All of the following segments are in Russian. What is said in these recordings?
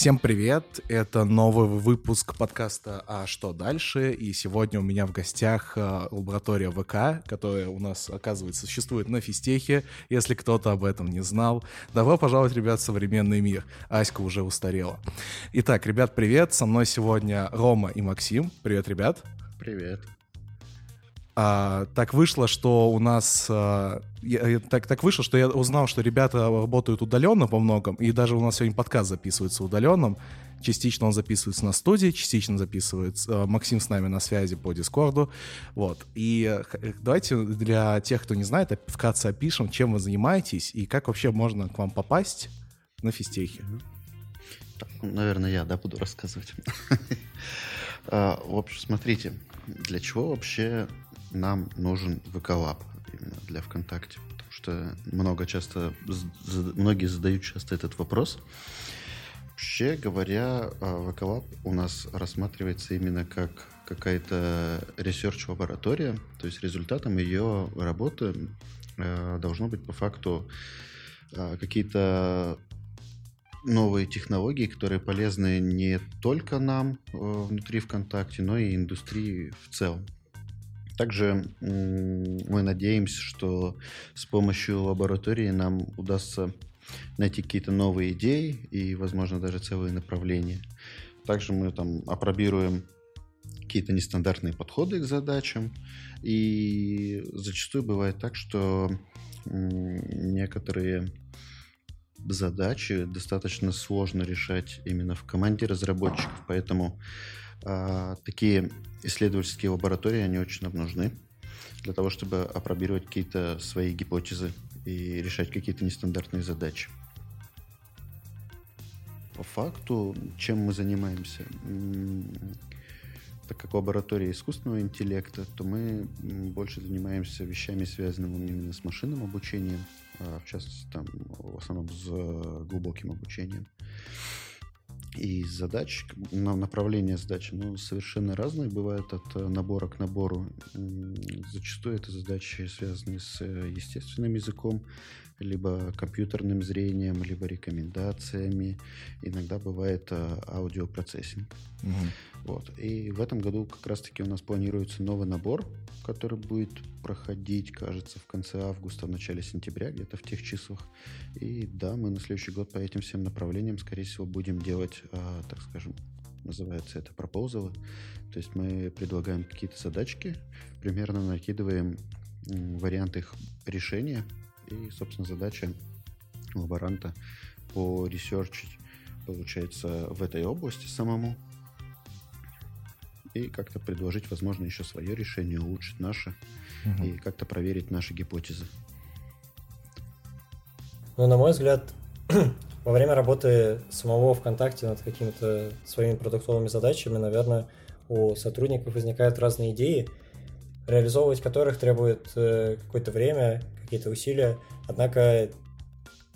Всем привет! Это новый выпуск подкаста «А что дальше?» И сегодня у меня в гостях э, лаборатория ВК, которая у нас, оказывается, существует на физтехе, если кто-то об этом не знал. Добро пожаловать, ребят, в современный мир. Аська уже устарела. Итак, ребят, привет! Со мной сегодня Рома и Максим. Привет, ребят! Привет! А, так вышло, что у нас... А, я, так, так вышло, что я узнал, что ребята работают удаленно по многом, и даже у нас сегодня подкаст записывается удаленным. Частично он записывается на студии, частично записывается... А, Максим с нами на связи по Дискорду. Вот. И э, давайте для тех, кто не знает, вкратце опишем, чем вы занимаетесь и как вообще можно к вам попасть на физтехе. Ну, наверное, я, да, буду рассказывать. А, в общем, смотрите, для чего вообще нам нужен VK именно для ВКонтакте, потому что много часто, многие задают часто этот вопрос. Вообще говоря, VK у нас рассматривается именно как какая-то research-лаборатория, то есть результатом ее работы э, должно быть по факту э, какие-то новые технологии, которые полезны не только нам э, внутри ВКонтакте, но и индустрии в целом. Также мы надеемся, что с помощью лаборатории нам удастся найти какие-то новые идеи и, возможно, даже целые направления. Также мы там опробируем какие-то нестандартные подходы к задачам. И зачастую бывает так, что некоторые задачи достаточно сложно решать именно в команде разработчиков, поэтому а, такие исследовательские лаборатории, они очень нам нужны для того, чтобы опробировать какие-то свои гипотезы и решать какие-то нестандартные задачи. По факту, чем мы занимаемся? Так как лаборатория искусственного интеллекта, то мы больше занимаемся вещами, связанными именно с машинным обучением, а в частности, там, в основном с глубоким обучением. И задач, направления задач, ну, совершенно разные бывают от э, набора к набору. Зачастую это задачи, связанные с э, естественным языком, либо компьютерным зрением, либо рекомендациями. Иногда бывает э, аудиопроцессинг. Угу. Вот. И в этом году как раз-таки у нас планируется новый набор, который будет проходить, кажется, в конце августа, в начале сентября, где-то в тех числах. И да, мы на следующий год по этим всем направлениям, скорее всего, будем делать, э, так скажем, называется это пропозалы. То есть мы предлагаем какие-то задачки, примерно накидываем варианты их решения, и, собственно, задача лаборанта по ресерчить, получается, в этой области самому и как-то предложить, возможно, еще свое решение, улучшить наше угу. и как-то проверить наши гипотезы. Ну, на мой взгляд, во время работы самого ВКонтакте над какими-то своими продуктовыми задачами, наверное, у сотрудников возникают разные идеи, реализовывать которых требует э, какое-то время, какие-то усилия, однако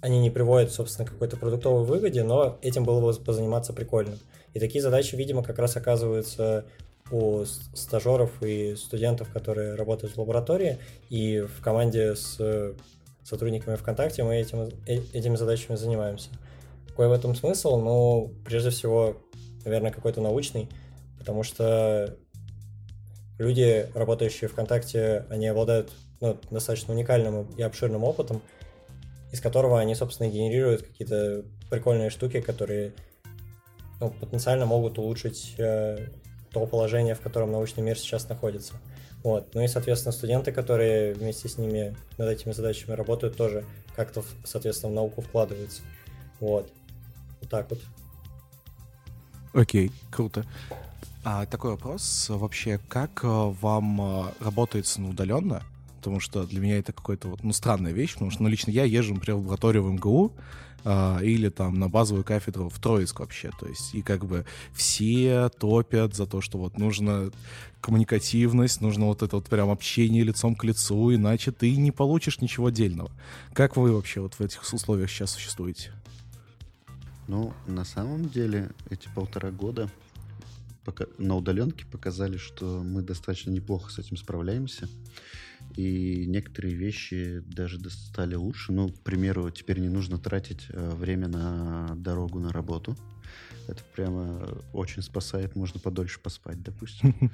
они не приводят, собственно, к какой-то продуктовой выгоде, но этим было бы позаниматься прикольно. И такие задачи, видимо, как раз оказываются у стажеров и студентов, которые работают в лаборатории, и в команде с сотрудниками ВКонтакте мы этим, э, этими задачами занимаемся. Какой в этом смысл? Ну, прежде всего, наверное, какой-то научный, потому что люди, работающие ВКонтакте, они обладают ну, достаточно уникальным и обширным опытом, из которого они, собственно, генерируют какие-то прикольные штуки, которые ну, потенциально могут улучшить э, то положение, в котором научный мир сейчас находится. Вот. Ну и, соответственно, студенты, которые вместе с ними над этими задачами работают, тоже как-то, соответственно, в науку вкладываются. Вот. Вот так вот. Окей, круто. А такой вопрос вообще, как э, вам э, работается на удаленно? Потому что для меня это какая-то вот, ну, странная вещь, потому что, ну, лично я езжу, например, в лабораторию в МГУ, а, или там на базовую кафедру в Троицк вообще. То есть и как бы все топят за то, что вот нужно коммуникативность, нужно вот это вот прям общение лицом к лицу, иначе ты не получишь ничего отдельного. Как вы вообще вот в этих условиях сейчас существуете? Ну, на самом деле, эти полтора года пока на удаленке показали, что мы достаточно неплохо с этим справляемся. И некоторые вещи даже стали лучше. Ну, к примеру, теперь не нужно тратить э, время на дорогу на работу. Это прямо очень спасает, можно подольше поспать, допустим.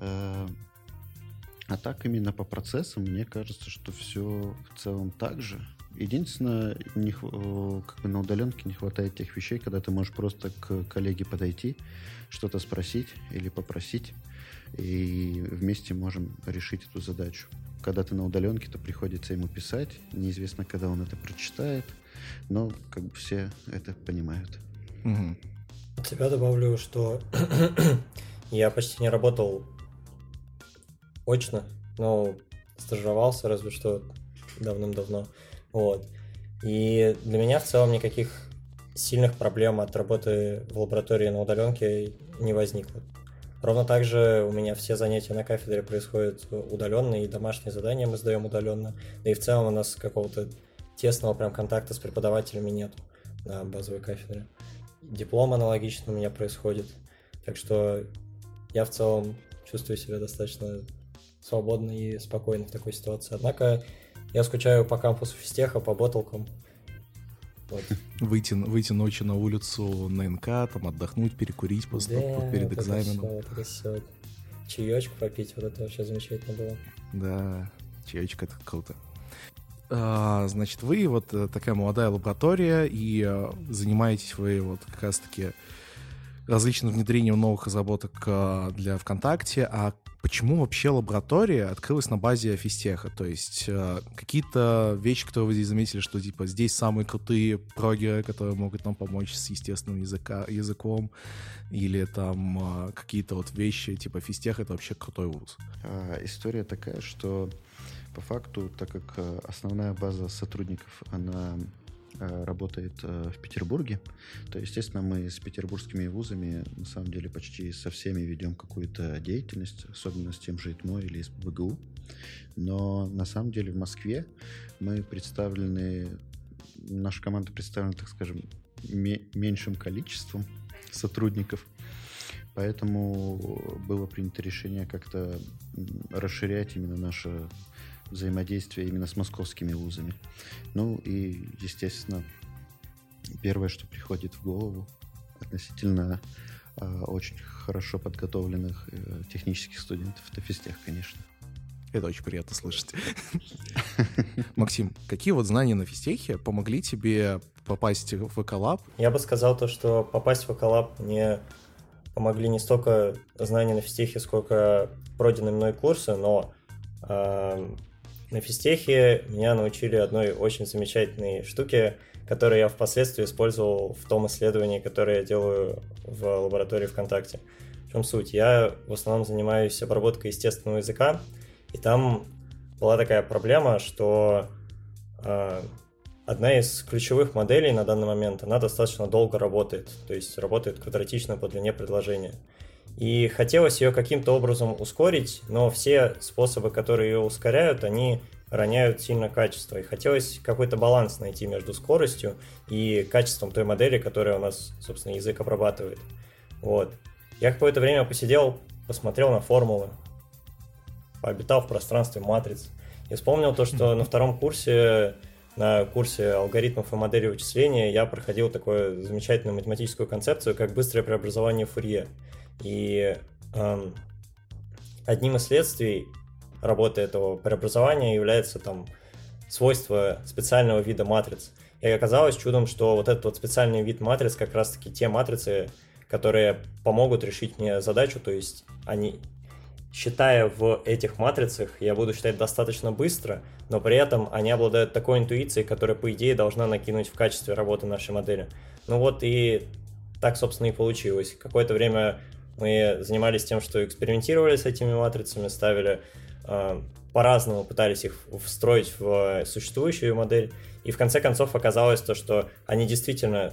Э, а так именно по процессам, мне кажется, что все в целом так же. Единственное, не, как бы на удаленке не хватает тех вещей, когда ты можешь просто к коллеге подойти, что-то спросить или попросить, и вместе можем решить эту задачу. Когда ты на удаленке, то приходится ему писать, неизвестно, когда он это прочитает, но как бы все это понимают. Угу. От себя добавлю, что я почти не работал очно, но стажировался разве что давным-давно. Вот. И для меня в целом никаких сильных проблем от работы в лаборатории на удаленке не возникло. Ровно так же у меня все занятия на кафедре происходят удаленно, и домашние задания мы сдаем удаленно. Да и в целом у нас какого-то тесного прям контакта с преподавателями нет на базовой кафедре. Диплом аналогично у меня происходит. Так что я в целом чувствую себя достаточно свободно и спокойно в такой ситуации. Однако я скучаю по кампусу физтеха, по ботлкам. Вот. Выйти, выйти ночью на улицу на НК, там отдохнуть, перекурить после, да, перед вот экзаменом. Это все, это все. Чаечку попить, вот это вообще замечательно было. Да, чаечка это круто. А, значит, вы вот э, такая молодая лаборатория, и а, занимаетесь вы вот как раз-таки различным внедрением новых разработок а, для ВКонтакте. А почему вообще лаборатория открылась на базе физтеха? То есть э, какие-то вещи, которые вы здесь заметили, что типа здесь самые крутые прогеры, которые могут нам помочь с естественным языка, языком, или там э, какие-то вот вещи, типа физтех — это вообще крутой вуз? А, история такая, что по факту, так как э, основная база сотрудников, она Э, работает э, в Петербурге, то, естественно, мы с петербургскими вузами, на самом деле, почти со всеми ведем какую-то деятельность, особенно с тем же ИТМО или с БГУ. Но, на самом деле, в Москве мы представлены, наша команда представлена, так скажем, меньшим количеством сотрудников, поэтому было принято решение как-то расширять именно наше взаимодействия именно с московскими вузами. Ну и, естественно, первое, что приходит в голову относительно э, очень хорошо подготовленных э, технических студентов, это физтех, конечно. Это очень приятно слышать. Максим, какие вот знания на физтехе помогли тебе попасть в Эколаб? Я бы сказал то, что попасть в Эколаб мне помогли не столько знания на физтехе, сколько пройденные мной курсы, но э, на физтехе меня научили одной очень замечательной штуке, которую я впоследствии использовал в том исследовании, которое я делаю в лаборатории ВКонтакте. В чем суть? Я в основном занимаюсь обработкой естественного языка, и там была такая проблема, что э, одна из ключевых моделей на данный момент, она достаточно долго работает, то есть работает квадратично по длине предложения. И хотелось ее каким-то образом ускорить, но все способы, которые ее ускоряют, они роняют сильно качество. И хотелось какой-то баланс найти между скоростью и качеством той модели, которая у нас, собственно, язык обрабатывает. Вот. Я какое-то время посидел, посмотрел на формулы, пообитал в пространстве матриц. И вспомнил то, что на втором курсе, на курсе алгоритмов и моделей вычисления я проходил такую замечательную математическую концепцию, как быстрое преобразование Фурье. И эм, одним из следствий работы этого преобразования является там свойство специального вида матриц. И оказалось чудом, что вот этот вот специальный вид матриц как раз-таки те матрицы, которые помогут решить мне задачу, то есть они, считая в этих матрицах, я буду считать достаточно быстро, но при этом они обладают такой интуицией, которая, по идее, должна накинуть в качестве работы нашей модели. Ну вот и так, собственно, и получилось. Какое-то время мы занимались тем, что экспериментировали с этими матрицами, ставили э, по-разному, пытались их встроить в существующую модель. И в конце концов оказалось то, что они действительно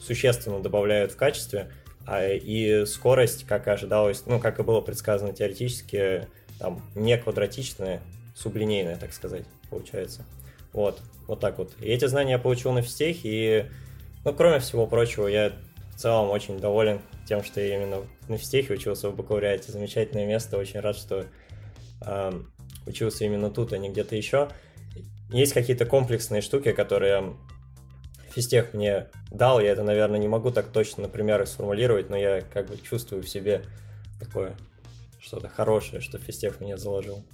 существенно добавляют в качестве, а, и скорость, как ожидалось, ну, как и было предсказано теоретически, там, не квадратичная, сублинейная, так сказать, получается. Вот, вот так вот. И эти знания я получил на физтехе, и, ну, кроме всего прочего, я в целом очень доволен тем, что я именно на физтехе учился в бакалавриате. Замечательное место, очень рад, что э, учился именно тут, а не где-то еще. Есть какие-то комплексные штуки, которые физтех мне дал, я это, наверное, не могу так точно, например, сформулировать, но я как бы чувствую в себе такое что-то хорошее, что физтех мне заложил.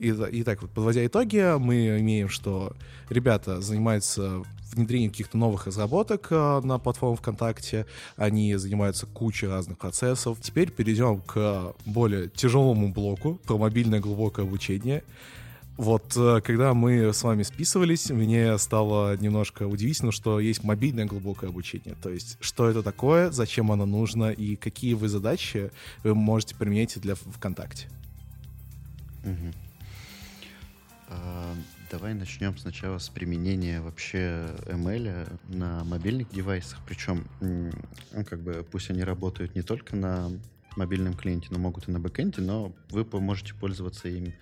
И, и так вот, подводя итоги, мы имеем, что ребята занимаются внедрением каких-то новых разработок э, на платформу ВКонтакте, они занимаются кучей разных процессов. Теперь перейдем к более тяжелому блоку про мобильное глубокое обучение. Вот э, когда мы с вами списывались, мне стало немножко удивительно, что есть мобильное глубокое обучение. То есть, что это такое, зачем оно нужно и какие вы задачи вы можете применять для ВКонтакте. Угу. А, давай начнем сначала с применения вообще ML на мобильных девайсах. Причем, ну, как бы, пусть они работают не только на мобильном клиенте, но могут и на бэкэнде, но вы можете пользоваться им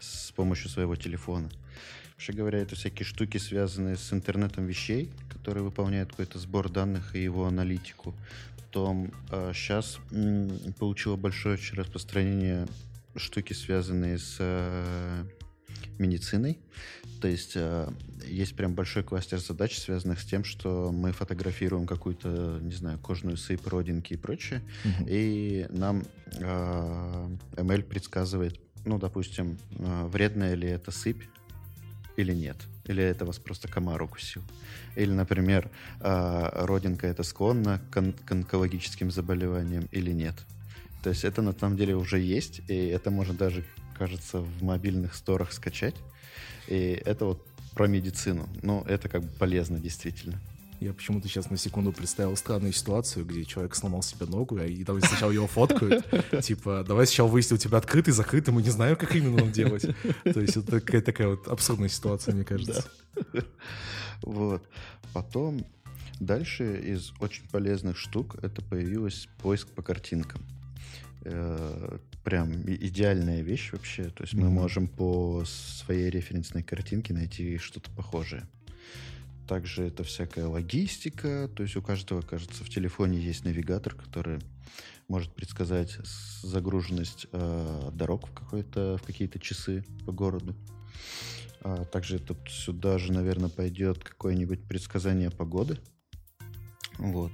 с помощью своего телефона. Вообще говоря, это всякие штуки, связанные с интернетом вещей, которые выполняют какой-то сбор данных и его аналитику. Потом сейчас м, получило большое распространение штуки, связанные с э, медициной. То есть э, есть прям большой кластер задач, связанных с тем, что мы фотографируем какую-то, не знаю, кожную сыпь, родинки и прочее, угу. и нам э, ML предсказывает, ну, допустим, э, вредная ли это сыпь или нет. Или это вас просто комар укусил. Или, например, э, родинка это склонна к, он- к онкологическим заболеваниям или нет. То есть это на самом деле уже есть, и это можно даже, кажется, в мобильных сторах скачать. И это вот про медицину. Ну, это как бы полезно, действительно. Я почему-то сейчас на секунду представил странную ситуацию, где человек сломал себе ногу, и давай сначала его фоткают. Типа, давай сначала выясним, у тебя открытый, закрытый, мы не знаем, как именно нам делать. То есть это такая, такая вот абсурдная ситуация, мне кажется. Вот. Потом дальше из очень полезных штук это появилась поиск по картинкам. Прям идеальная вещь вообще. То есть мы можем по своей референсной картинке найти что-то похожее. Также это всякая логистика, то есть у каждого, кажется, в телефоне есть навигатор, который может предсказать загруженность э, дорог в, какой-то, в какие-то часы по городу. А также тут сюда же, наверное, пойдет какое-нибудь предсказание погоды. Вот.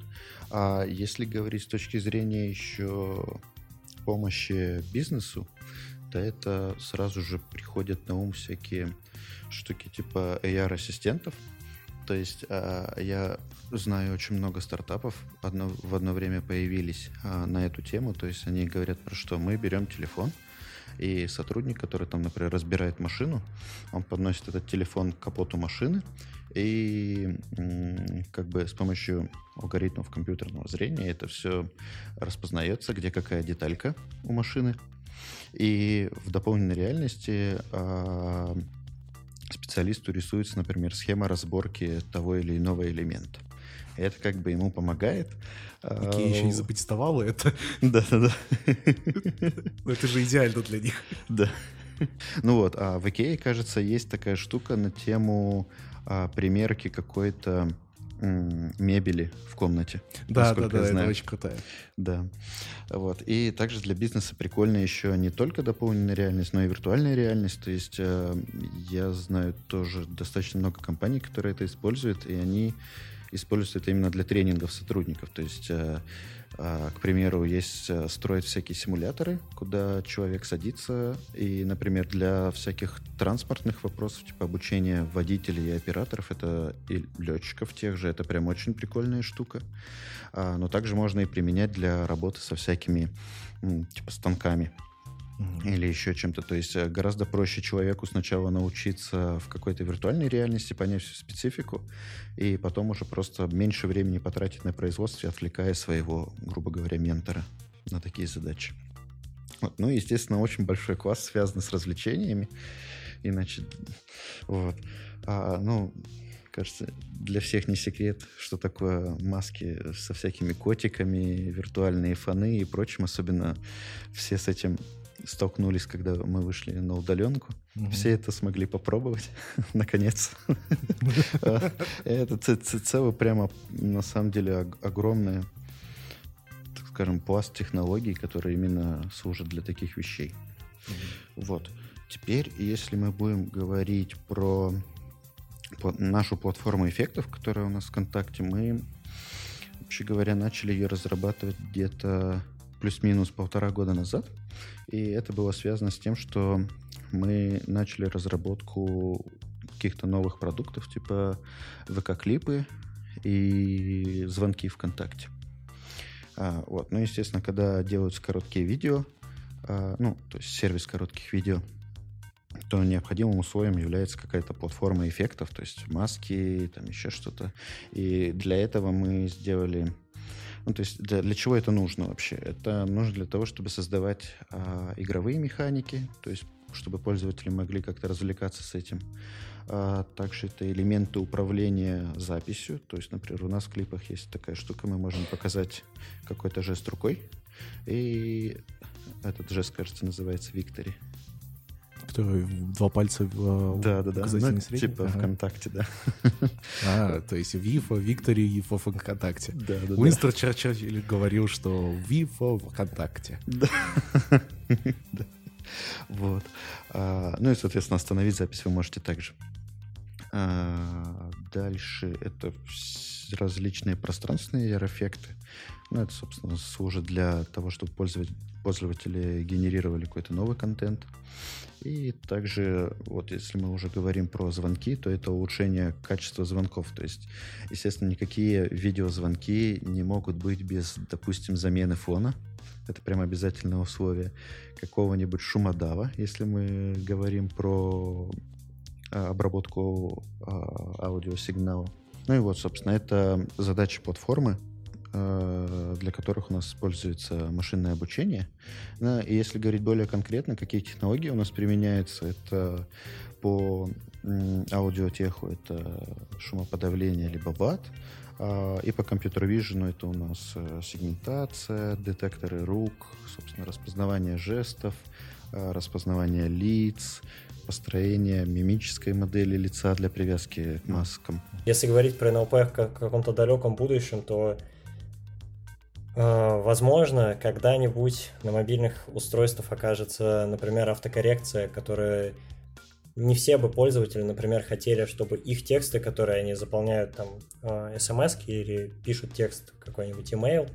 А если говорить с точки зрения еще помощи бизнесу, то это сразу же приходят на ум всякие штуки типа AR-ассистентов, то есть э, я знаю очень много стартапов одно, в одно время появились э, на эту тему. То есть они говорят про что? Мы берем телефон, и сотрудник, который там, например, разбирает машину, он подносит этот телефон к капоту машины, и как бы с помощью алгоритмов компьютерного зрения это все распознается, где какая деталька у машины. И в дополненной реальности а, специалисту рисуется, например, схема разборки того или иного элемента. Это как бы ему помогает. Какие еще не запатентовала это. Да-да-да. Это же идеально для них. Да. Ну вот, а в Икее, кажется, есть такая штука на тему а, примерки какой-то мебели в комнате. Да, да, да, это очень крутая. Да. Вот. И также для бизнеса прикольно еще не только дополненная реальность, но и виртуальная реальность. То есть э, я знаю тоже достаточно много компаний, которые это используют, и они используют это именно для тренингов сотрудников. То есть э, а, к примеру, есть э, строят всякие симуляторы, куда человек садится, и, например, для всяких транспортных вопросов, типа обучения водителей и операторов, это и летчиков тех же, это прям очень прикольная штука. А, но также можно и применять для работы со всякими типа станками или еще чем-то. То есть э, гораздо проще человеку сначала научиться в какой-то виртуальной реальности понять всю специфику, и потом уже просто меньше времени потратить на производство, отвлекая своего, грубо говоря, ментора на такие задачи. Вот. Ну естественно, очень большой класс связан с развлечениями. Иначе, вот. А, ну, кажется, для всех не секрет, что такое маски со всякими котиками, виртуальные фоны и прочим. Особенно все с этим столкнулись, когда мы вышли на удаленку. Угу. Все это смогли попробовать, наконец. Это целый прямо, на самом деле, огромный, так скажем, пласт технологий, которые именно служат для таких вещей. Вот. теперь, если мы будем говорить про нашу платформу эффектов, которая у нас в ВКонтакте, мы, вообще говоря, начали ее разрабатывать где-то плюс-минус полтора года назад. И это было связано с тем, что мы начали разработку каких-то новых продуктов, типа ВК-клипы и звонки ВКонтакте. А, вот. Ну, естественно, когда делаются короткие видео, а, ну, то есть сервис коротких видео, то необходимым условием является какая-то платформа эффектов, то есть маски, там еще что-то. И для этого мы сделали... Ну, то есть для, для чего это нужно вообще? Это нужно для того, чтобы создавать а, игровые механики, то есть чтобы пользователи могли как-то развлекаться с этим. А также это элементы управления записью. То есть, например, у нас в клипах есть такая штука, мы можем показать какой-то жест рукой. И этот жест, кажется, называется Виктори. Который два пальца в да, да, да. Ну, типа ага. ВКонтакте, да. А, то есть Вифа, Виктори и ВКонтакте. Да, да, Уинстон да. Черчилль говорил, что Вифа ВКонтакте. Да. да. Вот. А, ну и, соответственно, остановить запись вы можете также. А, дальше это различные пространственные эффекты. Ну, это, собственно, служит для того, чтобы пользователь, пользователи генерировали какой-то новый контент. И также, вот если мы уже говорим про звонки, то это улучшение качества звонков. То есть, естественно, никакие видеозвонки не могут быть без, допустим, замены фона. Это прям обязательное условие. Какого-нибудь шумодава, если мы говорим про а, обработку а, аудиосигнала. Ну и вот, собственно, это задача платформы, а, для которых у нас используется машинное обучение. И если говорить более конкретно, какие технологии у нас применяются, это по аудиотеху это шумоподавление либо ват, и по компьютер-вижену это у нас э, сегментация, детекторы рук, собственно, распознавание жестов, распознавание лиц, построение мимической модели лица для привязки к маскам. Если говорить про НЛП в каком-то далеком будущем, то э, возможно, когда-нибудь на мобильных устройствах окажется, например, автокоррекция, которая не все бы пользователи, например, хотели, чтобы их тексты, которые они заполняют там э, смс или пишут текст какой-нибудь email,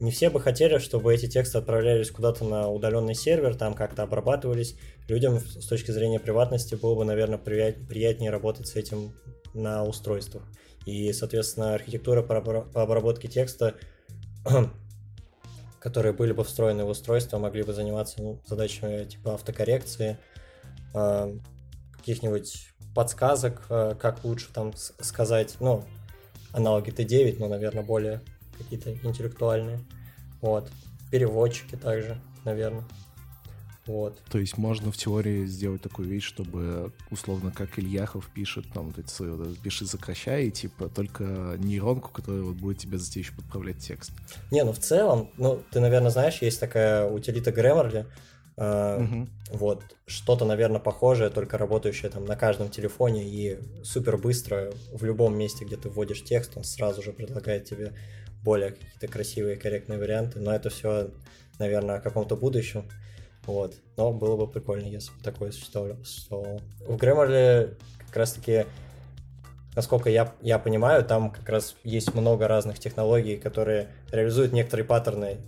не все бы хотели, чтобы эти тексты отправлялись куда-то на удаленный сервер, там как-то обрабатывались. Людям с точки зрения приватности было бы, наверное, приятнее работать с этим на устройствах. И, соответственно, архитектура по обработке текста, которые были бы встроены в устройство, могли бы заниматься ну, задачами типа автокоррекции, а, каких-нибудь подсказок, а, как лучше там сказать, ну, аналоги Т9, но, наверное, более какие-то интеллектуальные. Вот. Переводчики также, наверное. Вот. То есть можно в теории сделать такую вещь, чтобы, условно, как Ильяхов пишет, там, вот эти свои, вот, пиши, сокращай, и, типа, только нейронку, которая вот будет тебе за еще подправлять текст. Не, ну, в целом, ну, ты, наверное, знаешь, есть такая утилита Grammarly, Uh, угу. Вот, что-то, наверное, похожее, только работающее там на каждом телефоне и супер быстро в любом месте, где ты вводишь текст, он сразу же предлагает тебе более какие-то красивые, корректные варианты, но это все, наверное, о каком-то будущем. Вот. Но было бы прикольно, если бы такое существовало. В Grammarly как раз-таки, насколько я, я понимаю, там как раз есть много разных технологий, которые реализуют некоторые паттерны,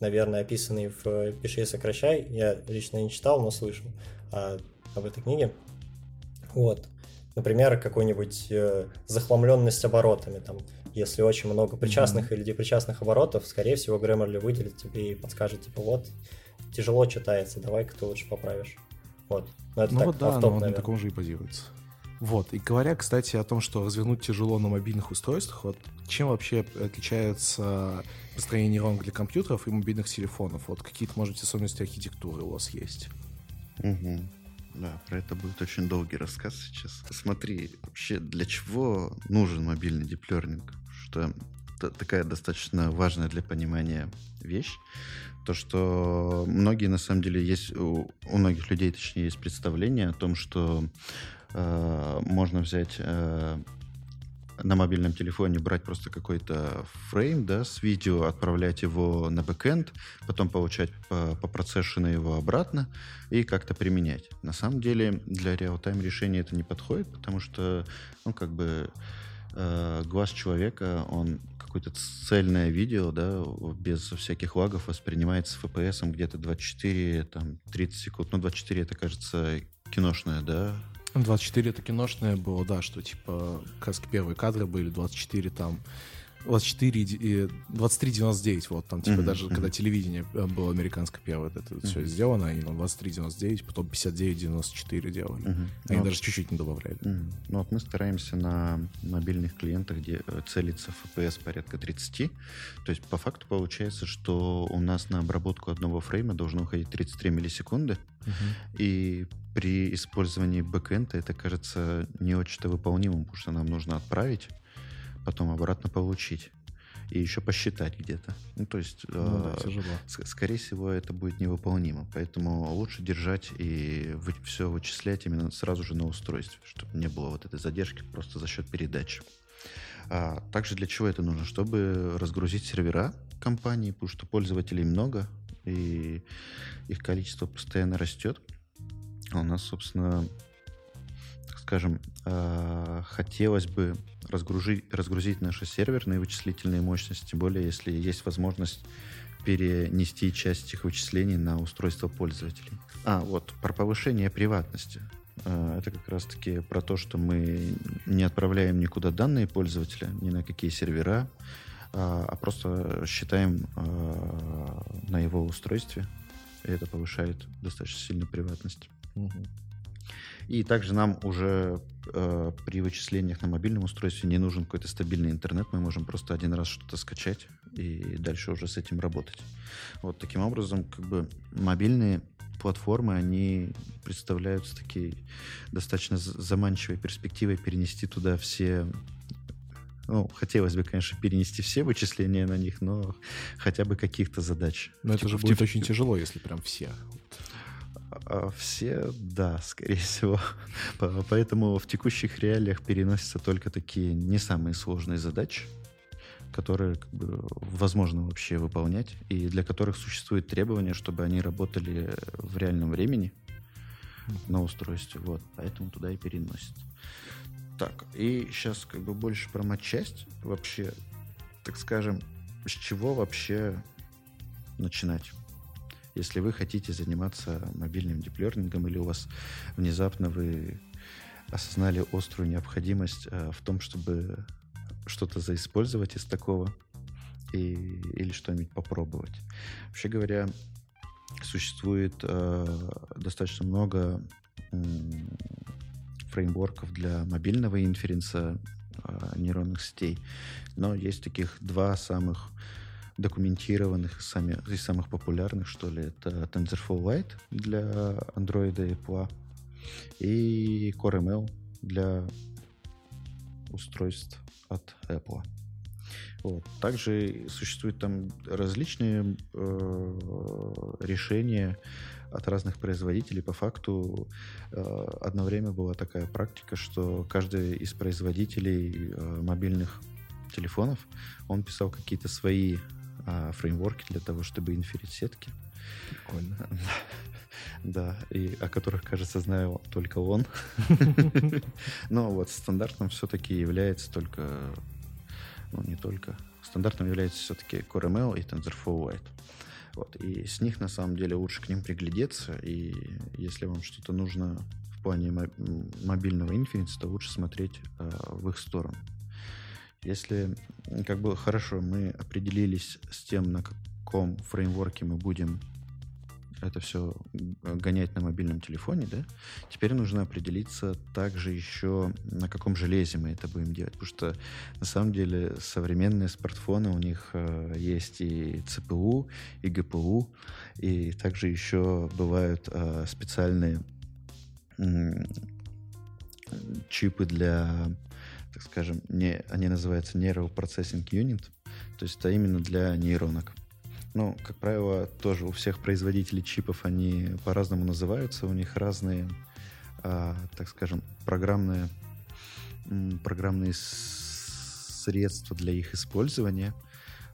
наверное, описанные в «Пиши и сокращай». Я лично не читал, но слышал а, об этой книге. Вот. Например, какую-нибудь э, захламленность оборотами. Там если очень много причастных mm-hmm. или депричастных оборотов, скорее всего, Grammarly выделит тебе и подскажет, типа, вот, тяжело читается, давай-ка ты лучше поправишь. Вот. Но это ну так, вот да, но он на таком же и базируется. Вот, и говоря, кстати, о том, что развернуть тяжело на мобильных устройствах, вот чем вообще отличается построение нейронок для компьютеров и мобильных телефонов? Вот какие-то, может быть, особенности архитектуры у вас есть? Угу. Да, про это будет очень долгий рассказ сейчас. Смотри, вообще для чего нужен мобильный диплернинг? Что такая достаточно важная для понимания вещь. То, что многие, на самом деле, есть, у, у многих людей, точнее, есть представление о том, что э, можно взять э, на мобильном телефоне брать просто какой-то фрейм да, с видео, отправлять его на бэкэнд, потом получать по, по процессиону его обратно и как-то применять. На самом деле для реал-тайм решения это не подходит, потому что, ну, как бы э, глаз человека, он какое-то цельное видео, да, без всяких лагов воспринимается с FPS где-то 24, там, 30 секунд. Ну, 24 это, кажется, киношное, да, 24 это киношное было, да, что типа как первые кадры были, 24 там 24 и 23.99, вот там, типа, mm-hmm. даже mm-hmm. когда телевидение э, было американское первое, это mm-hmm. все сделано, они там 23.99, потом 59.94 делали. Mm-hmm. Они ну, даже чуть-чуть не добавляли. Mm-hmm. Ну вот мы стараемся на мобильных клиентах, где э, целится FPS порядка 30. То есть по факту получается, что у нас на обработку одного фрейма должно уходить 33 миллисекунды. Mm-hmm. И при использовании бэкэнда это кажется не очень-то выполнимым, потому что нам нужно отправить потом обратно получить. И еще посчитать где-то. Ну, то есть, ну, да, э, скорее всего, это будет невыполнимо. Поэтому лучше держать и вы, все вычислять именно сразу же на устройстве, чтобы не было вот этой задержки просто за счет передачи. А также для чего это нужно? Чтобы разгрузить сервера компании, потому что пользователей много, и их количество постоянно растет. А у нас, собственно, скажем, э, хотелось бы разгрузить, разгрузить наши серверные вычислительные мощности, тем более если есть возможность перенести часть этих вычислений на устройство пользователей. А, вот, про повышение приватности. Э, это как раз-таки про то, что мы не отправляем никуда данные пользователя, ни на какие сервера, а, а просто считаем э, на его устройстве. И это повышает достаточно сильно приватность. Угу. И также нам уже э, при вычислениях на мобильном устройстве не нужен какой-то стабильный интернет. Мы можем просто один раз что-то скачать и дальше уже с этим работать. Вот таким образом, как бы мобильные платформы, они представляются такие достаточно заманчивой перспективой перенести туда все ну, хотелось бы, конечно, перенести все вычисления на них, но хотя бы каких-то задач. Но это типа, же будет типа, очень тяжело, если прям все. А, все, да, скорее всего. Поэтому в текущих реалиях переносятся только такие не самые сложные задачи, которые как бы, возможно вообще выполнять, и для которых существует требование, чтобы они работали в реальном времени на устройстве. Вот, поэтому туда и переносят. Так, и сейчас как бы больше про матчасть вообще, так скажем, с чего вообще начинать? Если вы хотите заниматься мобильным диплернингом или у вас внезапно вы осознали острую необходимость э, в том, чтобы что-то заиспользовать из такого и, или что-нибудь попробовать. Вообще говоря, существует э, достаточно много э, фреймворков для мобильного инференса э, нейронных сетей, но есть таких два самых документированных, сами, из самых популярных, что ли, это TensorFlow Lite для Android и Apple и CoreML для устройств от Apple. Вот. Также существуют там различные э, решения от разных производителей. По факту э, одно время была такая практика, что каждый из производителей э, мобильных телефонов, он писал какие-то свои фреймворки для того, чтобы инферить сетки. Прикольно. Да, и о которых, кажется, знаю только он. Но вот стандартным все-таки является только, ну не только, стандартным является все-таки CoreML и TensorFlow Lite. Вот, и с них на самом деле лучше к ним приглядеться, и если вам что-то нужно в плане мобильного инференса, то лучше смотреть э, в их сторону. Если как бы хорошо, мы определились с тем, на каком фреймворке мы будем это все гонять на мобильном телефоне, да, теперь нужно определиться также еще, на каком железе мы это будем делать. Потому что на самом деле современные смартфоны, у них э, есть и ЦПУ, и ГПУ, и также еще бывают э, специальные э, чипы для так скажем, не, они называются Neural Processing Unit, то есть это именно для нейронок. Ну, как правило, тоже у всех производителей чипов они по-разному называются, у них разные, а, так скажем, программные, программные средства для их использования.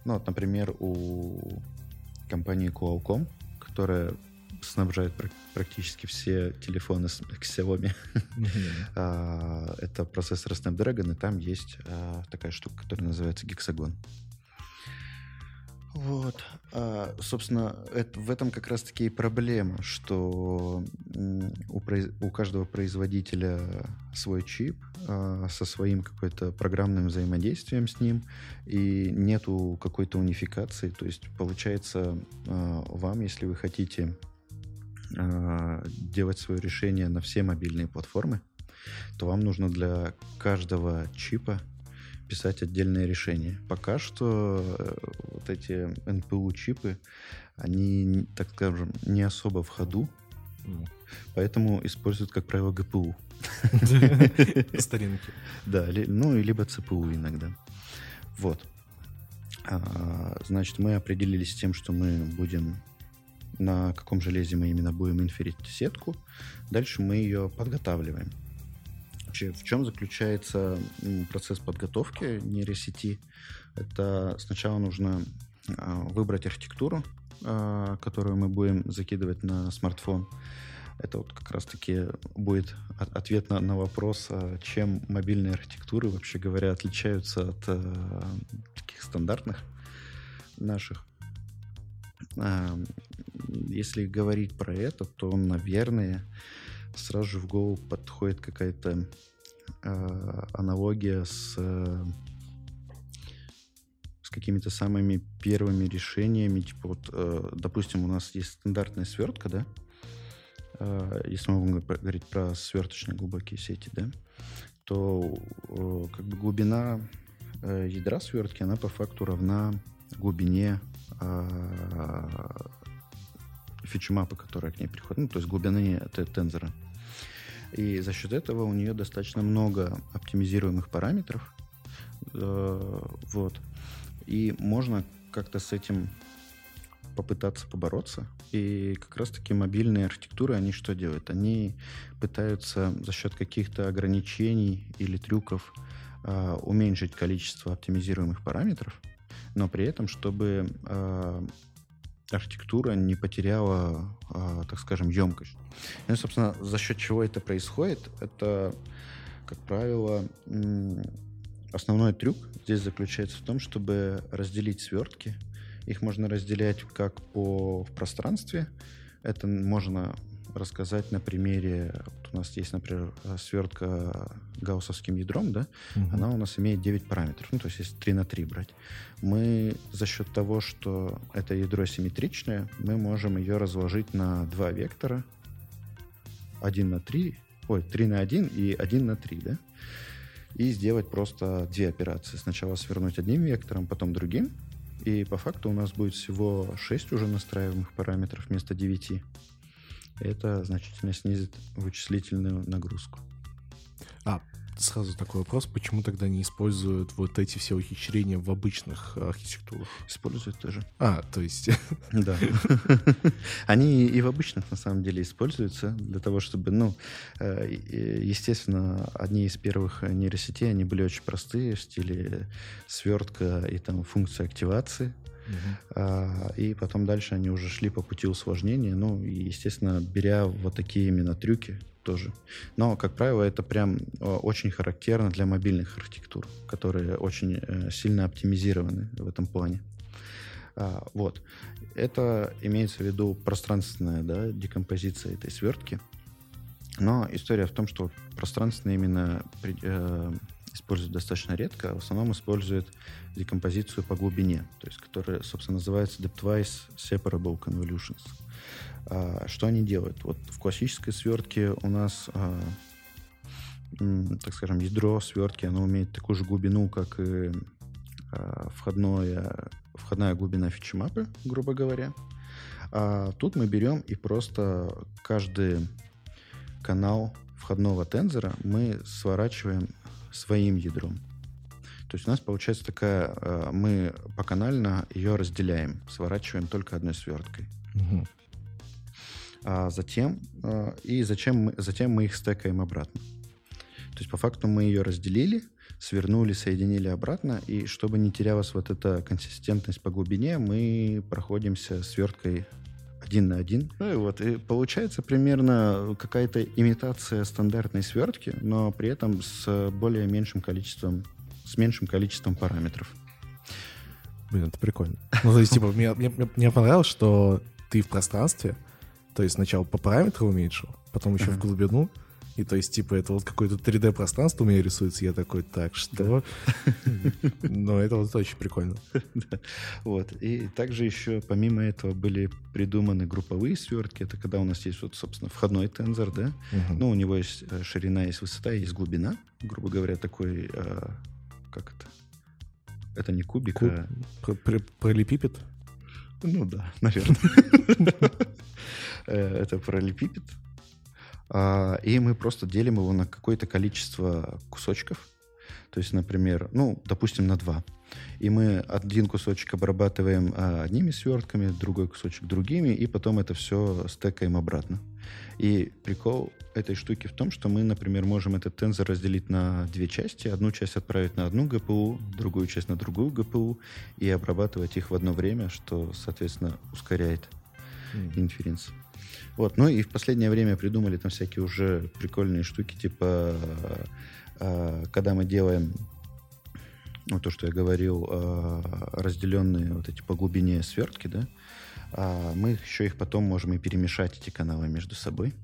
Ну, вот, например, у компании Qualcomm, которая снабжает практически все телефоны с Xiaomi. Mm-hmm. Это процессор Snapdragon, и там есть а, такая штука, которая называется гексагон. Вот. А, собственно, это, в этом как раз-таки и проблема, что у, произ, у каждого производителя свой чип а, со своим какой-то программным взаимодействием с ним, и нету какой-то унификации. То есть, получается, а, вам, если вы хотите а, делать свое решение на все мобильные платформы, то вам нужно для каждого чипа писать отдельное решение. Пока что э, вот эти NPU-чипы, они, так скажем, не особо в ходу, поэтому используют, как правило, GPU. Старинки. Да, ну, и либо CPU иногда. Вот. А, значит, мы определились с тем, что мы будем на каком железе мы именно будем инферить сетку. Дальше мы ее подготавливаем. В чем заключается процесс подготовки нейросети? Это сначала нужно а, выбрать архитектуру, а, которую мы будем закидывать на смартфон. Это вот как раз-таки будет ответ на, на вопрос, а, чем мобильные архитектуры, вообще говоря, отличаются от таких стандартных наших. Если говорить про это, то, наверное, сразу же в голову подходит какая-то э, аналогия с, э, с какими-то самыми первыми решениями. Типа вот, э, допустим, у нас есть стандартная свертка, да? Э, если мы будем говорить про сверточные глубокие сети, да? То э, как бы глубина э, ядра свертки, она по факту равна глубине э, фичмапа, которая к ней приходит, ну, то есть глубины тензора. И за счет этого у нее достаточно много оптимизируемых параметров. Э, вот. И можно как-то с этим попытаться побороться. И как раз-таки мобильные архитектуры, они что делают? Они пытаются за счет каких-то ограничений или трюков э, уменьшить количество оптимизируемых параметров, но при этом, чтобы э, архитектура не потеряла, а, так скажем, емкость. Ну, и, собственно, за счет чего это происходит, это, как правило, основной трюк здесь заключается в том, чтобы разделить свертки. Их можно разделять как по в пространстве. Это можно рассказать на примере, вот у нас есть, например, свертка гауссовским ядром, да, угу. она у нас имеет 9 параметров, ну, то есть если 3 на 3 брать. Мы за счет того, что это ядро симметричное, мы можем ее разложить на два вектора, 1 на 3, ой, 3 на 1 и 1 на 3, да, и сделать просто две операции. Сначала свернуть одним вектором, потом другим, и по факту у нас будет всего 6 уже настраиваемых параметров вместо 9 это значительно снизит вычислительную нагрузку. А, сразу такой вопрос, почему тогда не используют вот эти все ухищрения в обычных архитектурах? Используют тоже. А, то есть... Да. Они и в обычных, на самом деле, используются для того, чтобы, ну, э, естественно, одни из первых нейросетей, они были очень простые, в стиле свертка и там функция активации. Uh-huh. и потом дальше они уже шли по пути усложнения, ну, и, естественно, беря вот такие именно трюки тоже. Но, как правило, это прям очень характерно для мобильных архитектур, которые очень э, сильно оптимизированы в этом плане. А, вот. Это имеется в виду пространственная да, декомпозиция этой свертки. Но история в том, что пространственная именно э, используют достаточно редко, а в основном используют декомпозицию по глубине, то есть которая, собственно, называется Depthwise Separable Convolutions. А, что они делают? Вот в классической свертке у нас, а, так скажем, ядро свертки, оно имеет такую же глубину, как и а, входное, входная глубина фичемапы, грубо говоря. А тут мы берем и просто каждый канал входного тензора мы сворачиваем своим ядром. То есть у нас получается такая, э, мы поканально ее разделяем, сворачиваем только одной сверткой. Угу. А затем, э, и зачем мы, затем мы их стекаем обратно. То есть по факту мы ее разделили, свернули, соединили обратно, и чтобы не терялась вот эта консистентность по глубине, мы проходимся сверткой один на один. Ну и вот, и получается примерно какая-то имитация стандартной свертки, но при этом с более меньшим количеством, с меньшим количеством параметров. Блин, это прикольно. Ну, то есть, типа, мне, мне, мне понравилось, что ты в пространстве, то есть сначала по параметру уменьшил, потом еще uh-huh. в глубину, и то есть, типа, это вот какое-то 3D-пространство у меня рисуется, я такой, так, что? Но это вот очень прикольно. Вот. И также еще, помимо этого, были придуманы групповые свертки. Это когда у нас есть, вот, собственно, входной тензор, да? Ну, у него есть э, ширина, есть высота, есть глубина. Грубо говоря, такой, э, как это? Это не кубик, а... Пролепипед? Ну да, наверное. Э, это пролепипед. А, и мы просто делим его на какое-то количество кусочков. То есть, например, ну, допустим, на два. И мы один кусочек обрабатываем а, одними свертками, другой кусочек другими, и потом это все стекаем обратно. И прикол этой штуки в том, что мы, например, можем этот тензор разделить на две части. Одну часть отправить на одну ГПУ, другую часть на другую ГПУ, и обрабатывать их в одно время, что, соответственно, ускоряет mm. Вот. Ну и в последнее время придумали там всякие уже прикольные штуки, типа э, когда мы делаем ну, то, что я говорил, э, разделенные вот эти по глубине свертки, да, э, мы еще их потом можем и перемешать, эти каналы между собой.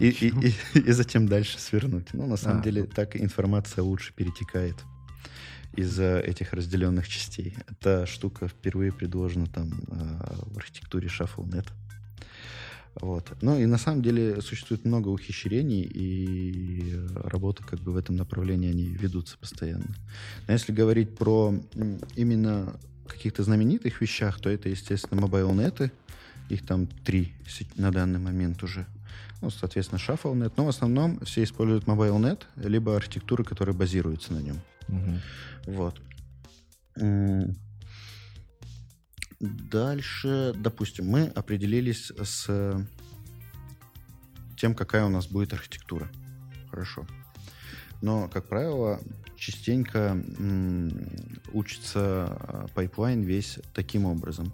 И, и, и, и затем дальше свернуть. Ну, на самом а, деле, ну. так информация лучше перетекает из-за этих разделенных частей. Эта штука впервые предложена там в архитектуре ShuffleNet. Вот. Ну и на самом деле существует много ухищрений, и работы как бы в этом направлении они ведутся постоянно. Но если говорить про именно каких-то знаменитых вещах, то это, естественно, мобайлнеты. Их там три на данный момент уже. Ну, соответственно, ShuffleNet. Но в основном все используют MobileNet, либо архитектуры, которые базируются на нем. Угу. Вот. Дальше, допустим, мы определились с тем, какая у нас будет архитектура. Хорошо. Но, как правило, частенько учится pipeline весь таким образом.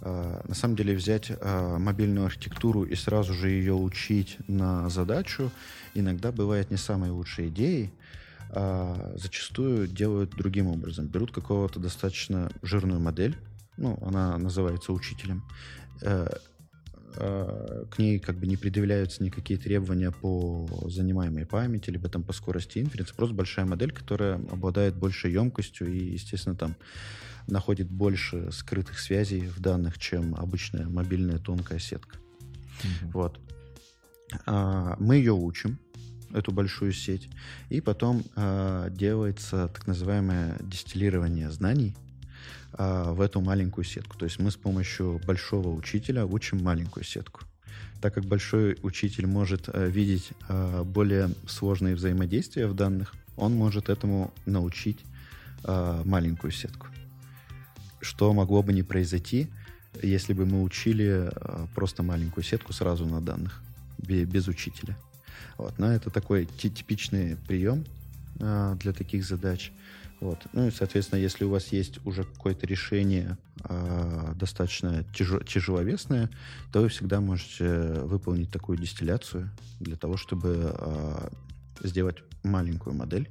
А, на самом деле взять мобильную архитектуру и сразу же ее учить на задачу иногда бывает не самой лучшей идеей. А, зачастую делают другим образом. Берут какого-то достаточно жирную модель, ну, она называется учителем, э, э, к ней как бы не предъявляются никакие требования по занимаемой памяти, либо там по скорости инференса, просто большая модель, которая обладает большей емкостью и, естественно, там находит больше скрытых связей в данных, чем обычная мобильная тонкая сетка. Mm-hmm. Вот. А, мы ее учим, эту большую сеть, и потом а, делается так называемое дистиллирование знаний, а, в эту маленькую сетку. То есть мы с помощью большого учителя учим маленькую сетку. Так как большой учитель может а, видеть а, более сложные взаимодействия в данных, он может этому научить а, маленькую сетку. Что могло бы не произойти, если бы мы учили а, просто маленькую сетку сразу на данных, без, учителя. Вот. Но это такой типичный прием а, для таких задач. Вот. Ну и, соответственно, если у вас есть уже какое-то решение э, достаточно тяжел, тяжеловесное, то вы всегда можете выполнить такую дистилляцию для того, чтобы э, сделать маленькую модель,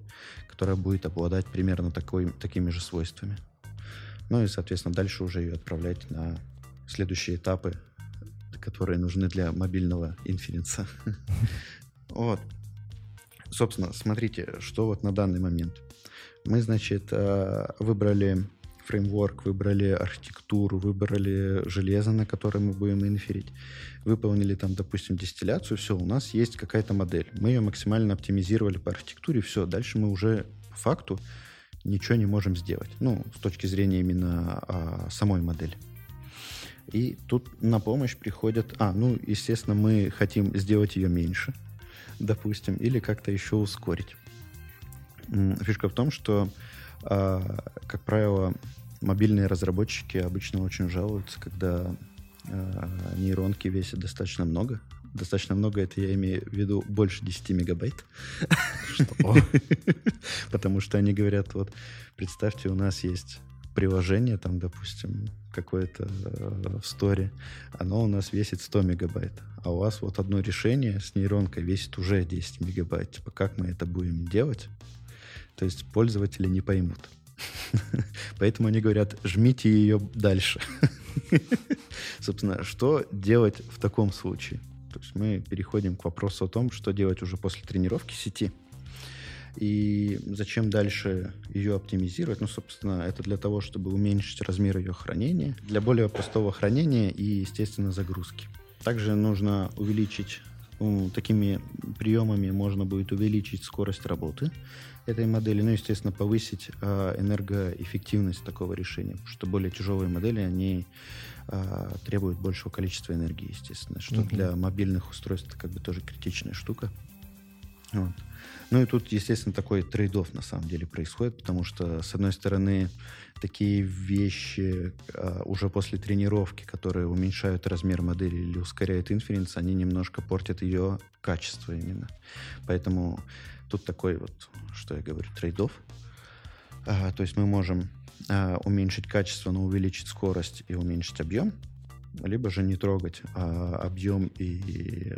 которая будет обладать примерно такой, такими же свойствами. Ну и, соответственно, дальше уже ее отправлять на следующие этапы, которые нужны для мобильного инференса. Вот. Собственно, смотрите, что вот на данный момент – мы, значит, э, выбрали фреймворк, выбрали архитектуру, выбрали железо, на которое мы будем инферить, выполнили там, допустим, дистилляцию, все, у нас есть какая-то модель. Мы ее максимально оптимизировали по архитектуре, все, дальше мы уже по факту ничего не можем сделать. Ну, с точки зрения именно а, самой модели. И тут на помощь приходят... А, ну, естественно, мы хотим сделать ее меньше, допустим, или как-то еще ускорить. Фишка в том, что, а, как правило, мобильные разработчики обычно очень жалуются, когда а, нейронки весят достаточно много, достаточно много, это я имею в виду больше 10 мегабайт. Что? Потому что они говорят, вот, представьте, у нас есть приложение, там, допустим, какое-то э, в сторе, оно у нас весит 100 мегабайт, а у вас вот одно решение с нейронкой весит уже 10 мегабайт. Типа, как мы это будем делать? То есть пользователи не поймут. Поэтому они говорят, жмите ее дальше. Собственно, что делать в таком случае? То есть мы переходим к вопросу о том, что делать уже после тренировки сети. И зачем дальше ее оптимизировать? Ну, собственно, это для того, чтобы уменьшить размер ее хранения, для более простого хранения и, естественно, загрузки. Также нужно увеличить ну, такими приемами можно будет увеличить скорость работы этой модели, ну, естественно, повысить э, энергоэффективность такого решения, потому что более тяжелые модели, они э, требуют большего количества энергии, естественно, что uh-huh. для мобильных устройств это как бы тоже критичная штука. Вот. Ну и тут, естественно, такой трейдов на самом деле происходит, потому что, с одной стороны, такие вещи а, уже после тренировки, которые уменьшают размер модели или ускоряют инференс, они немножко портят ее качество именно. Поэтому тут такой вот, что я говорю, трейдов. А, то есть мы можем а, уменьшить качество, но увеличить скорость и уменьшить объем, либо же не трогать а, объем и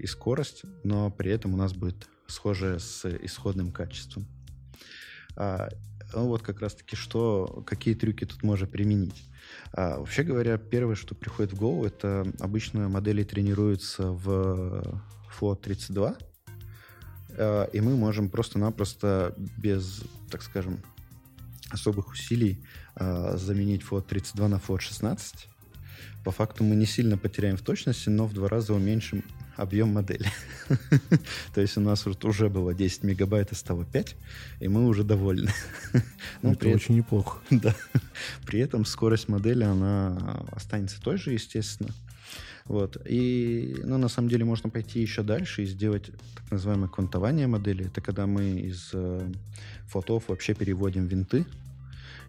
и скорость, но при этом у нас будет схожее с исходным качеством. А, ну вот как раз-таки что, какие трюки тут можно применить. А, вообще говоря, первое, что приходит в голову, это обычно модели тренируются в FLOT 32, а, и мы можем просто-напросто без, так скажем, особых усилий а, заменить FLOT 32 на FLOT 16. По факту мы не сильно потеряем в точности, но в два раза уменьшим объем модели. То есть у нас уже было 10 мегабайт, а стало 5, и мы уже довольны. Ну, это очень неплохо. Да. При этом скорость модели, она останется той же, естественно. Вот. И, ну, на самом деле, можно пойти еще дальше и сделать так называемое квантование модели. Это когда мы из э, фотов вообще переводим винты.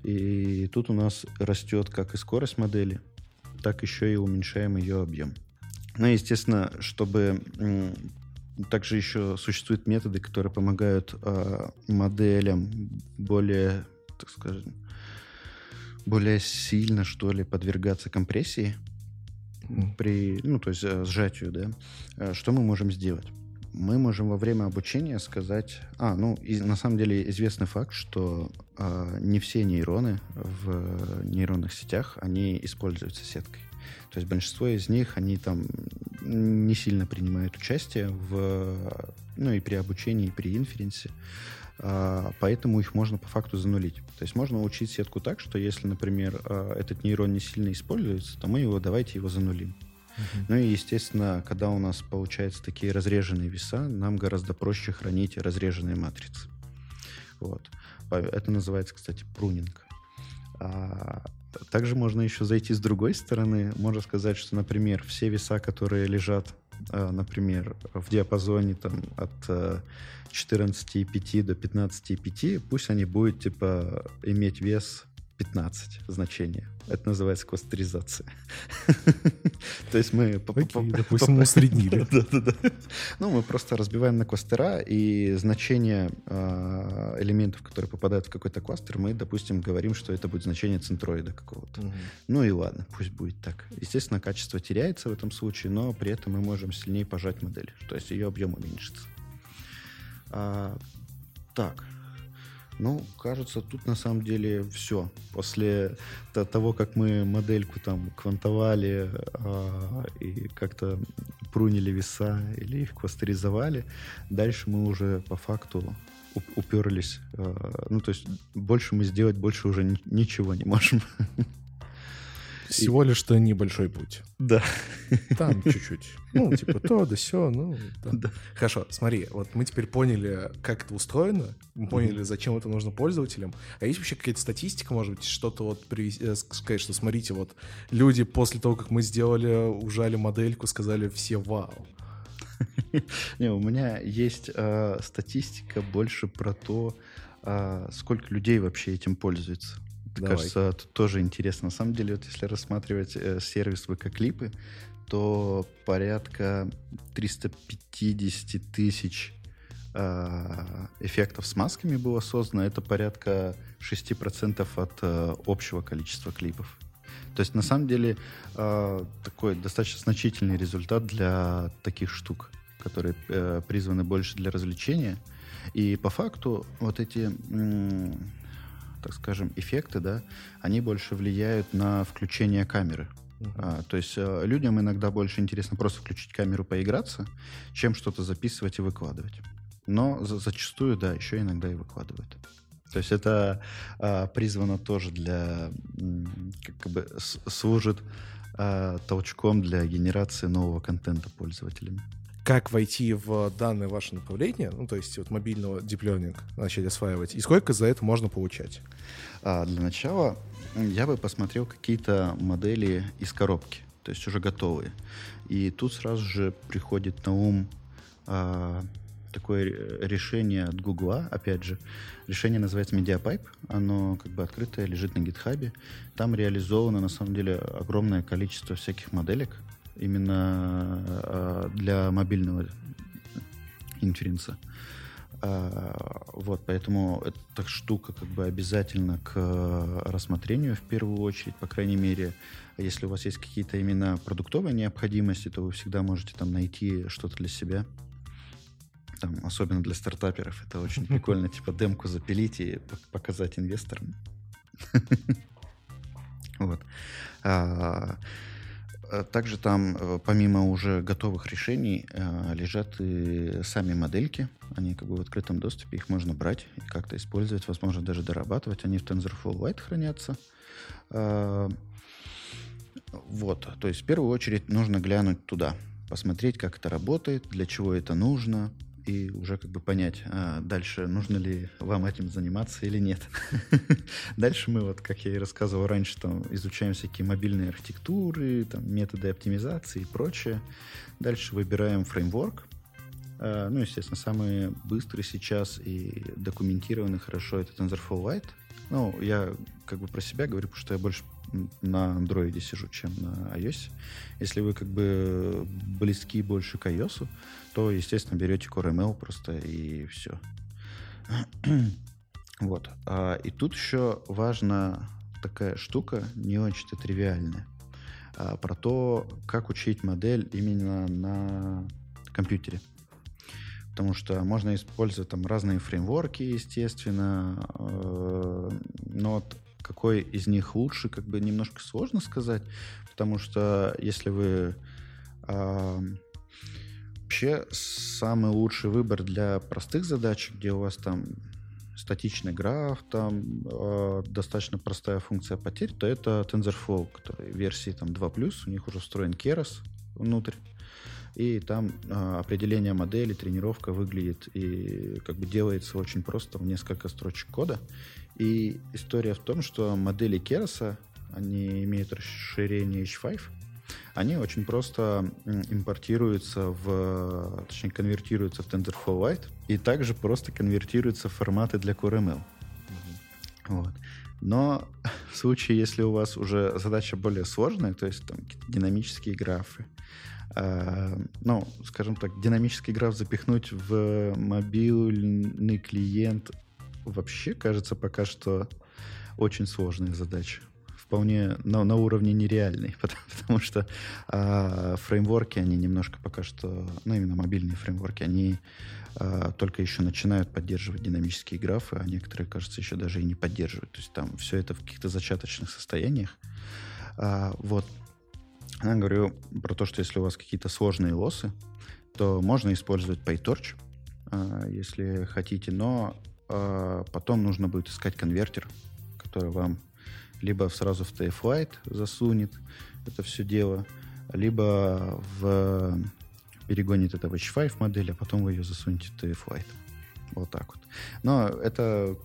И тут у нас растет как и скорость модели, так еще и уменьшаем ее объем. Ну, естественно, чтобы также еще существуют методы, которые помогают э, моделям более, так скажем, более сильно, что ли, подвергаться компрессии при, ну, то есть э, сжатию, да. Э, что мы можем сделать? Мы можем во время обучения сказать... А, ну, и, на самом деле известный факт, что э, не все нейроны в нейронных сетях, они используются сеткой. То есть большинство из них, они там не сильно принимают участие в, ну и при обучении, и при инференсе. Поэтому их можно по факту занулить. То есть можно учить сетку так, что если, например, а, этот нейрон не сильно используется, то мы его давайте его занулим. Uh-huh. Ну и, естественно, когда у нас получаются такие разреженные веса, нам гораздо проще хранить разреженные матрицы. Вот. Это называется, кстати, прунинг. А, также можно еще зайти с другой стороны. Можно сказать, что, например, все веса, которые лежат, а, например, в диапазоне там, от 14,5 а, до 15,5, пусть они будут типа иметь вес 15 значения. Это называется кластеризация. То есть мы... Допустим, усреднили. Ну, мы просто разбиваем на кластера, и значение а, элементов, которые попадают в какой-то кластер, мы, допустим, говорим, что это будет значение центроида какого-то. Ну и ладно, пусть будет так. Естественно, качество теряется в этом случае, но при этом мы можем сильнее пожать модель. То есть ее объем уменьшится. А, так, ну, кажется, тут на самом деле все. После того, как мы модельку там квантовали э, и как-то прунили веса или их кластеризовали, дальше мы уже по факту уперлись. Э, ну, то есть больше мы сделать больше уже ничего не можем. Всего лишь что небольшой путь. Да. Там чуть-чуть. Ну, типа то, да все, ну. Да. Да. Хорошо, смотри, вот мы теперь поняли, как это устроено, мы поняли, зачем это нужно пользователям. А есть вообще какая-то статистика, может быть, что-то вот привести, э, сказать, что смотрите, вот люди после того, как мы сделали, ужали модельку, сказали все вау. Не, у меня есть э, статистика больше про то, э, сколько людей вообще этим пользуется. Давай. кажется, тут тоже интересно. На самом деле, вот если рассматривать э, сервис ВК-клипы, то порядка 350 тысяч э, эффектов с масками было создано. Это порядка 6% от э, общего количества клипов. То есть, на самом деле, э, такой достаточно значительный результат для таких штук, которые э, призваны больше для развлечения. И по факту вот эти так скажем, эффекты, да, они больше влияют на включение камеры. Uh-huh. А, то есть а, людям иногда больше интересно просто включить камеру, поиграться, чем что-то записывать и выкладывать. Но за, зачастую, да, еще иногда и выкладывают. То есть это а, призвано тоже для, как бы, служит а, толчком для генерации нового контента пользователями как войти в данное ваше направление, ну, то есть вот мобильного learning начать осваивать, и сколько за это можно получать? А, для начала я бы посмотрел какие-то модели из коробки, то есть уже готовые. И тут сразу же приходит на ум а, такое решение от Гугла, опять же. Решение называется MediaPipe, оно как бы открытое, лежит на гитхабе. Там реализовано, на самом деле, огромное количество всяких моделек, именно э, для мобильного инференса. А, вот, поэтому эта штука как бы обязательно к рассмотрению в первую очередь, по крайней мере, если у вас есть какие-то именно продуктовые необходимости, то вы всегда можете там найти что-то для себя. Там, особенно для стартаперов, это очень прикольно, типа демку запилить и показать инвесторам. Вот. Э, также там, э, помимо уже готовых решений, э, лежат и сами модельки. Они как бы в открытом доступе, их можно брать и как-то использовать, возможно, даже дорабатывать. Они в TensorFlow Lite хранятся. Вот, то есть в первую очередь нужно глянуть туда, посмотреть, как это работает, для чего это нужно, и уже как бы понять, а дальше нужно ли вам этим заниматься или нет. дальше мы, вот, как я и рассказывал раньше, там изучаем всякие мобильные архитектуры, там, методы оптимизации и прочее. Дальше выбираем фреймворк. А, ну, естественно, самый быстрый сейчас и документированный хорошо это TensorFlow Lite. Ну, я как бы про себя говорю, потому что я больше на андроиде сижу, чем на iOS. Если вы как бы близки больше к iOS, то, естественно, берете CoreML просто и все. вот. А, и тут еще важна такая штука, не очень-то тривиальная, а, про то, как учить модель именно на компьютере. Потому что можно использовать там разные фреймворки, естественно, э, но вот какой из них лучше, как бы немножко сложно сказать, потому что если вы э, вообще самый лучший выбор для простых задач, где у вас там статичный граф, там э, достаточно простая функция потерь, то это TensorFlow, который версии там 2+, у них уже встроен Keras внутрь, и там э, определение модели, тренировка выглядит и как бы делается очень просто в несколько строчек кода. И история в том, что модели Кераса, они имеют расширение H5, они очень просто импортируются в, точнее, конвертируются в TensorFlow Lite и также просто конвертируются в форматы для CoreML. Mm-hmm. Вот. Но в случае, если у вас уже задача более сложная, то есть там динамические графы, э, ну, скажем так, динамический граф запихнуть в мобильный клиент вообще кажется пока что очень сложная задача. Вполне на, на уровне нереальной, потому, потому что а, фреймворки, они немножко пока что, ну именно мобильные фреймворки, они а, только еще начинают поддерживать динамические графы, а некоторые, кажется, еще даже и не поддерживают. То есть там все это в каких-то зачаточных состояниях. А, вот. Я говорю про то, что если у вас какие-то сложные лосы, то можно использовать PyTorch, а, если хотите, но а потом нужно будет искать конвертер, который вам либо сразу в TF-Lite засунет это все дело, либо в перегонит это в H5 модель, а потом вы ее засунете в TF-Lite. Вот так вот. Но это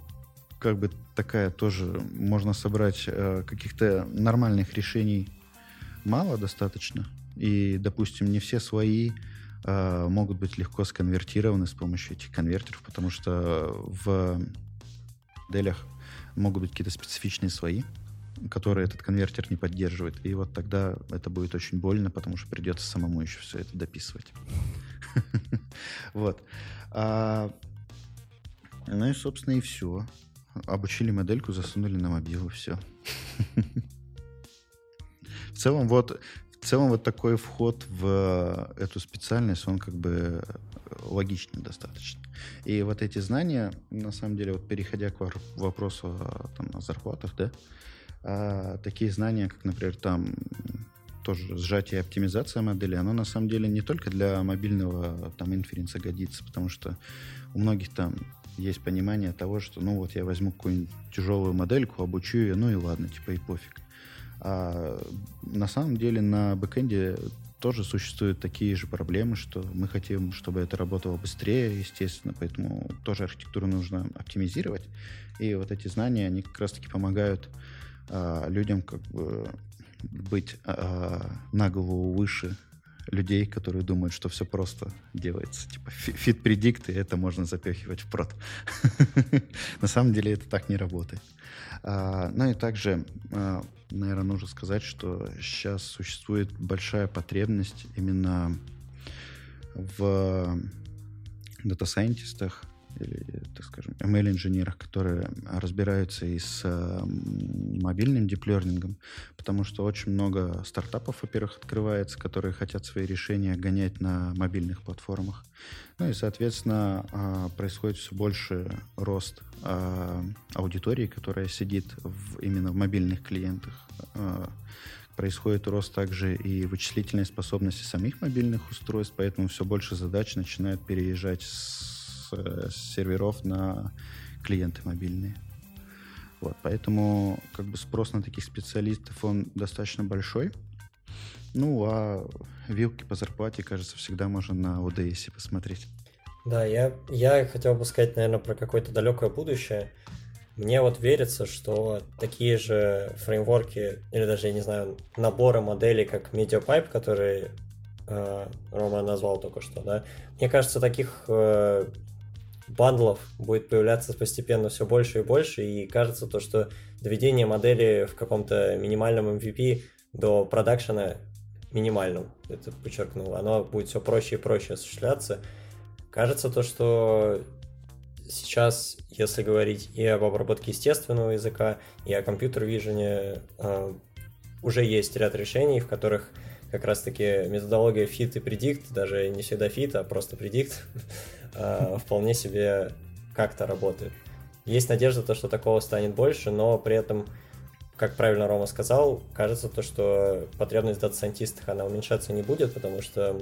как бы такая тоже, можно собрать э, каких-то нормальных решений мало достаточно. И, допустим, не все свои Э, могут быть легко сконвертированы с помощью этих конвертеров, потому что в моделях могут быть какие-то специфичные свои, которые этот конвертер не поддерживает. И вот тогда это будет очень больно, потому что придется самому еще все это дописывать. Вот. А, ну и, собственно, и все. Обучили модельку, засунули на мобилу, все. В целом, вот, в целом, вот такой вход в эту специальность, он как бы логичный достаточно. И вот эти знания, на самом деле, вот переходя к вопросу там, о зарплатах, да, а, такие знания, как, например, там тоже сжатие и оптимизация модели, оно на самом деле не только для мобильного там инференса годится, потому что у многих там есть понимание того, что ну вот я возьму какую-нибудь тяжелую модельку, обучу ее, ну и ладно, типа и пофиг. А на самом деле на бэкэнде тоже существуют такие же проблемы, что мы хотим, чтобы это работало быстрее, естественно, поэтому тоже архитектуру нужно оптимизировать. И вот эти знания, они как раз-таки помогают а, людям как бы быть а, на голову выше людей, которые думают, что все просто делается. Типа и это можно запихивать в прод. На самом деле это так не работает. А, ну и также, а, наверное, нужно сказать, что сейчас существует большая потребность именно в дата-сайентистах, или, так скажем, ML-инженерах, которые разбираются и с э, мобильным диплернингом, потому что очень много стартапов, во-первых, открывается, которые хотят свои решения гонять на мобильных платформах. Ну и, соответственно, э, происходит все больше рост э, аудитории, которая сидит в, именно в мобильных клиентах. Происходит рост также и вычислительной способности самих мобильных устройств, поэтому все больше задач начинают переезжать с Э, с, серверов на клиенты мобильные. Вот, поэтому как бы спрос на таких специалистов он достаточно большой. Ну, а вилки по зарплате, кажется, всегда можно на ODS посмотреть. Да, я, я хотел бы сказать, наверное, про какое-то далекое будущее. Мне вот верится, что такие же фреймворки, или даже, я не знаю, наборы моделей, как MediaPipe, которые э, Рома назвал только что, да, мне кажется, таких э, бандлов будет появляться постепенно все больше и больше, и кажется то, что доведение модели в каком-то минимальном MVP до продакшена минимальном, это подчеркнул, оно будет все проще и проще осуществляться. Кажется то, что сейчас, если говорить и об обработке естественного языка, и о компьютер-вижене, э, уже есть ряд решений, в которых как раз-таки методология fit и predict, даже не всегда fit, а просто predict, э, вполне себе как-то работает. Есть надежда, то, что такого станет больше, но при этом, как правильно Рома сказал, кажется то, что потребность в дата-сайентистах, она уменьшаться не будет, потому что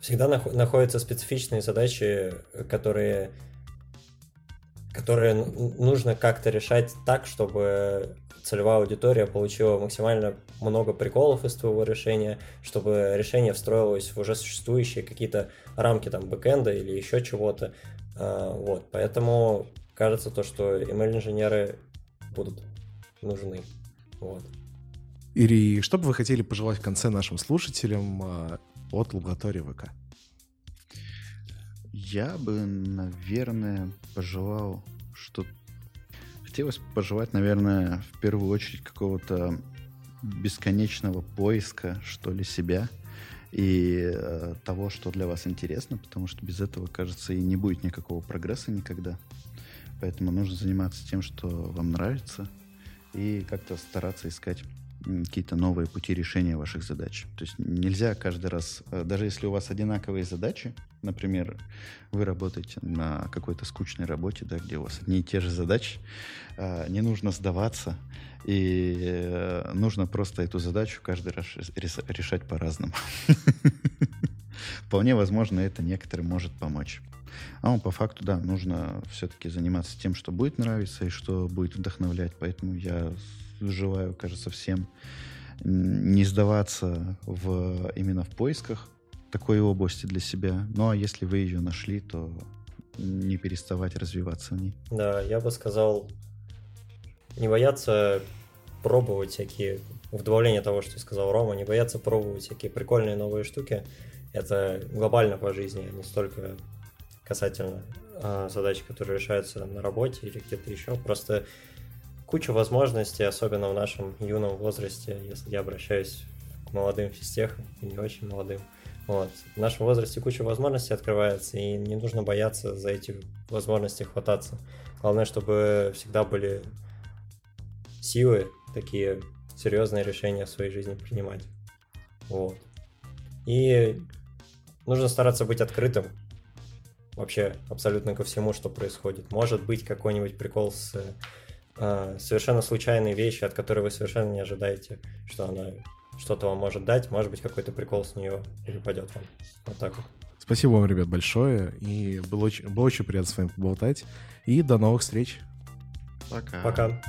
всегда нах- находятся специфичные задачи, которые которые нужно как-то решать так, чтобы целевая аудитория получила максимально много приколов из твоего решения, чтобы решение встроилось в уже существующие какие-то рамки там бэкэнда или еще чего-то. А, вот, поэтому кажется то, что ML-инженеры будут нужны. Вот. Ири, что бы вы хотели пожелать в конце нашим слушателям а, от лаборатории ВК? Я бы, наверное, пожелал, что хотелось пожелать, наверное, в первую очередь какого-то бесконечного поиска, что ли, себя и э, того, что для вас интересно, потому что без этого, кажется, и не будет никакого прогресса никогда. Поэтому нужно заниматься тем, что вам нравится, и как-то стараться искать какие-то новые пути решения ваших задач. То есть нельзя каждый раз, э, даже если у вас одинаковые задачи, например, вы работаете на какой-то скучной работе, да, где у вас одни и те же задачи, э, не нужно сдаваться, и э, нужно просто эту задачу каждый раз решать по-разному. Вполне возможно, это некоторым может помочь. А по факту, да, нужно все-таки заниматься тем, что будет нравиться и что будет вдохновлять. Поэтому я желаю, кажется, всем не сдаваться в, именно в поисках такой области для себя. Ну а если вы ее нашли, то не переставать развиваться в ней. Да, я бы сказал, не бояться пробовать всякие, в добавление того, что сказал Рома, не бояться пробовать всякие прикольные новые штуки. Это глобально по жизни, а не столько касательно э, задачи, которые решаются на работе или где-то еще. Просто куча возможностей, особенно в нашем юном возрасте, если я обращаюсь к молодым физтехам и не очень молодым. Вот. В нашем возрасте куча возможностей открывается, и не нужно бояться за эти возможности хвататься. Главное, чтобы всегда были силы такие серьезные решения в своей жизни принимать. Вот. И нужно стараться быть открытым вообще абсолютно ко всему, что происходит. Может быть какой-нибудь прикол с э, совершенно случайной вещи, от которой вы совершенно не ожидаете, что она что-то вам может дать, может быть какой-то прикол с нее перепадет вам. Вот так вот. Спасибо вам, ребят, большое. И было очень, было очень приятно с вами поболтать. И до новых встреч. Пока. Пока.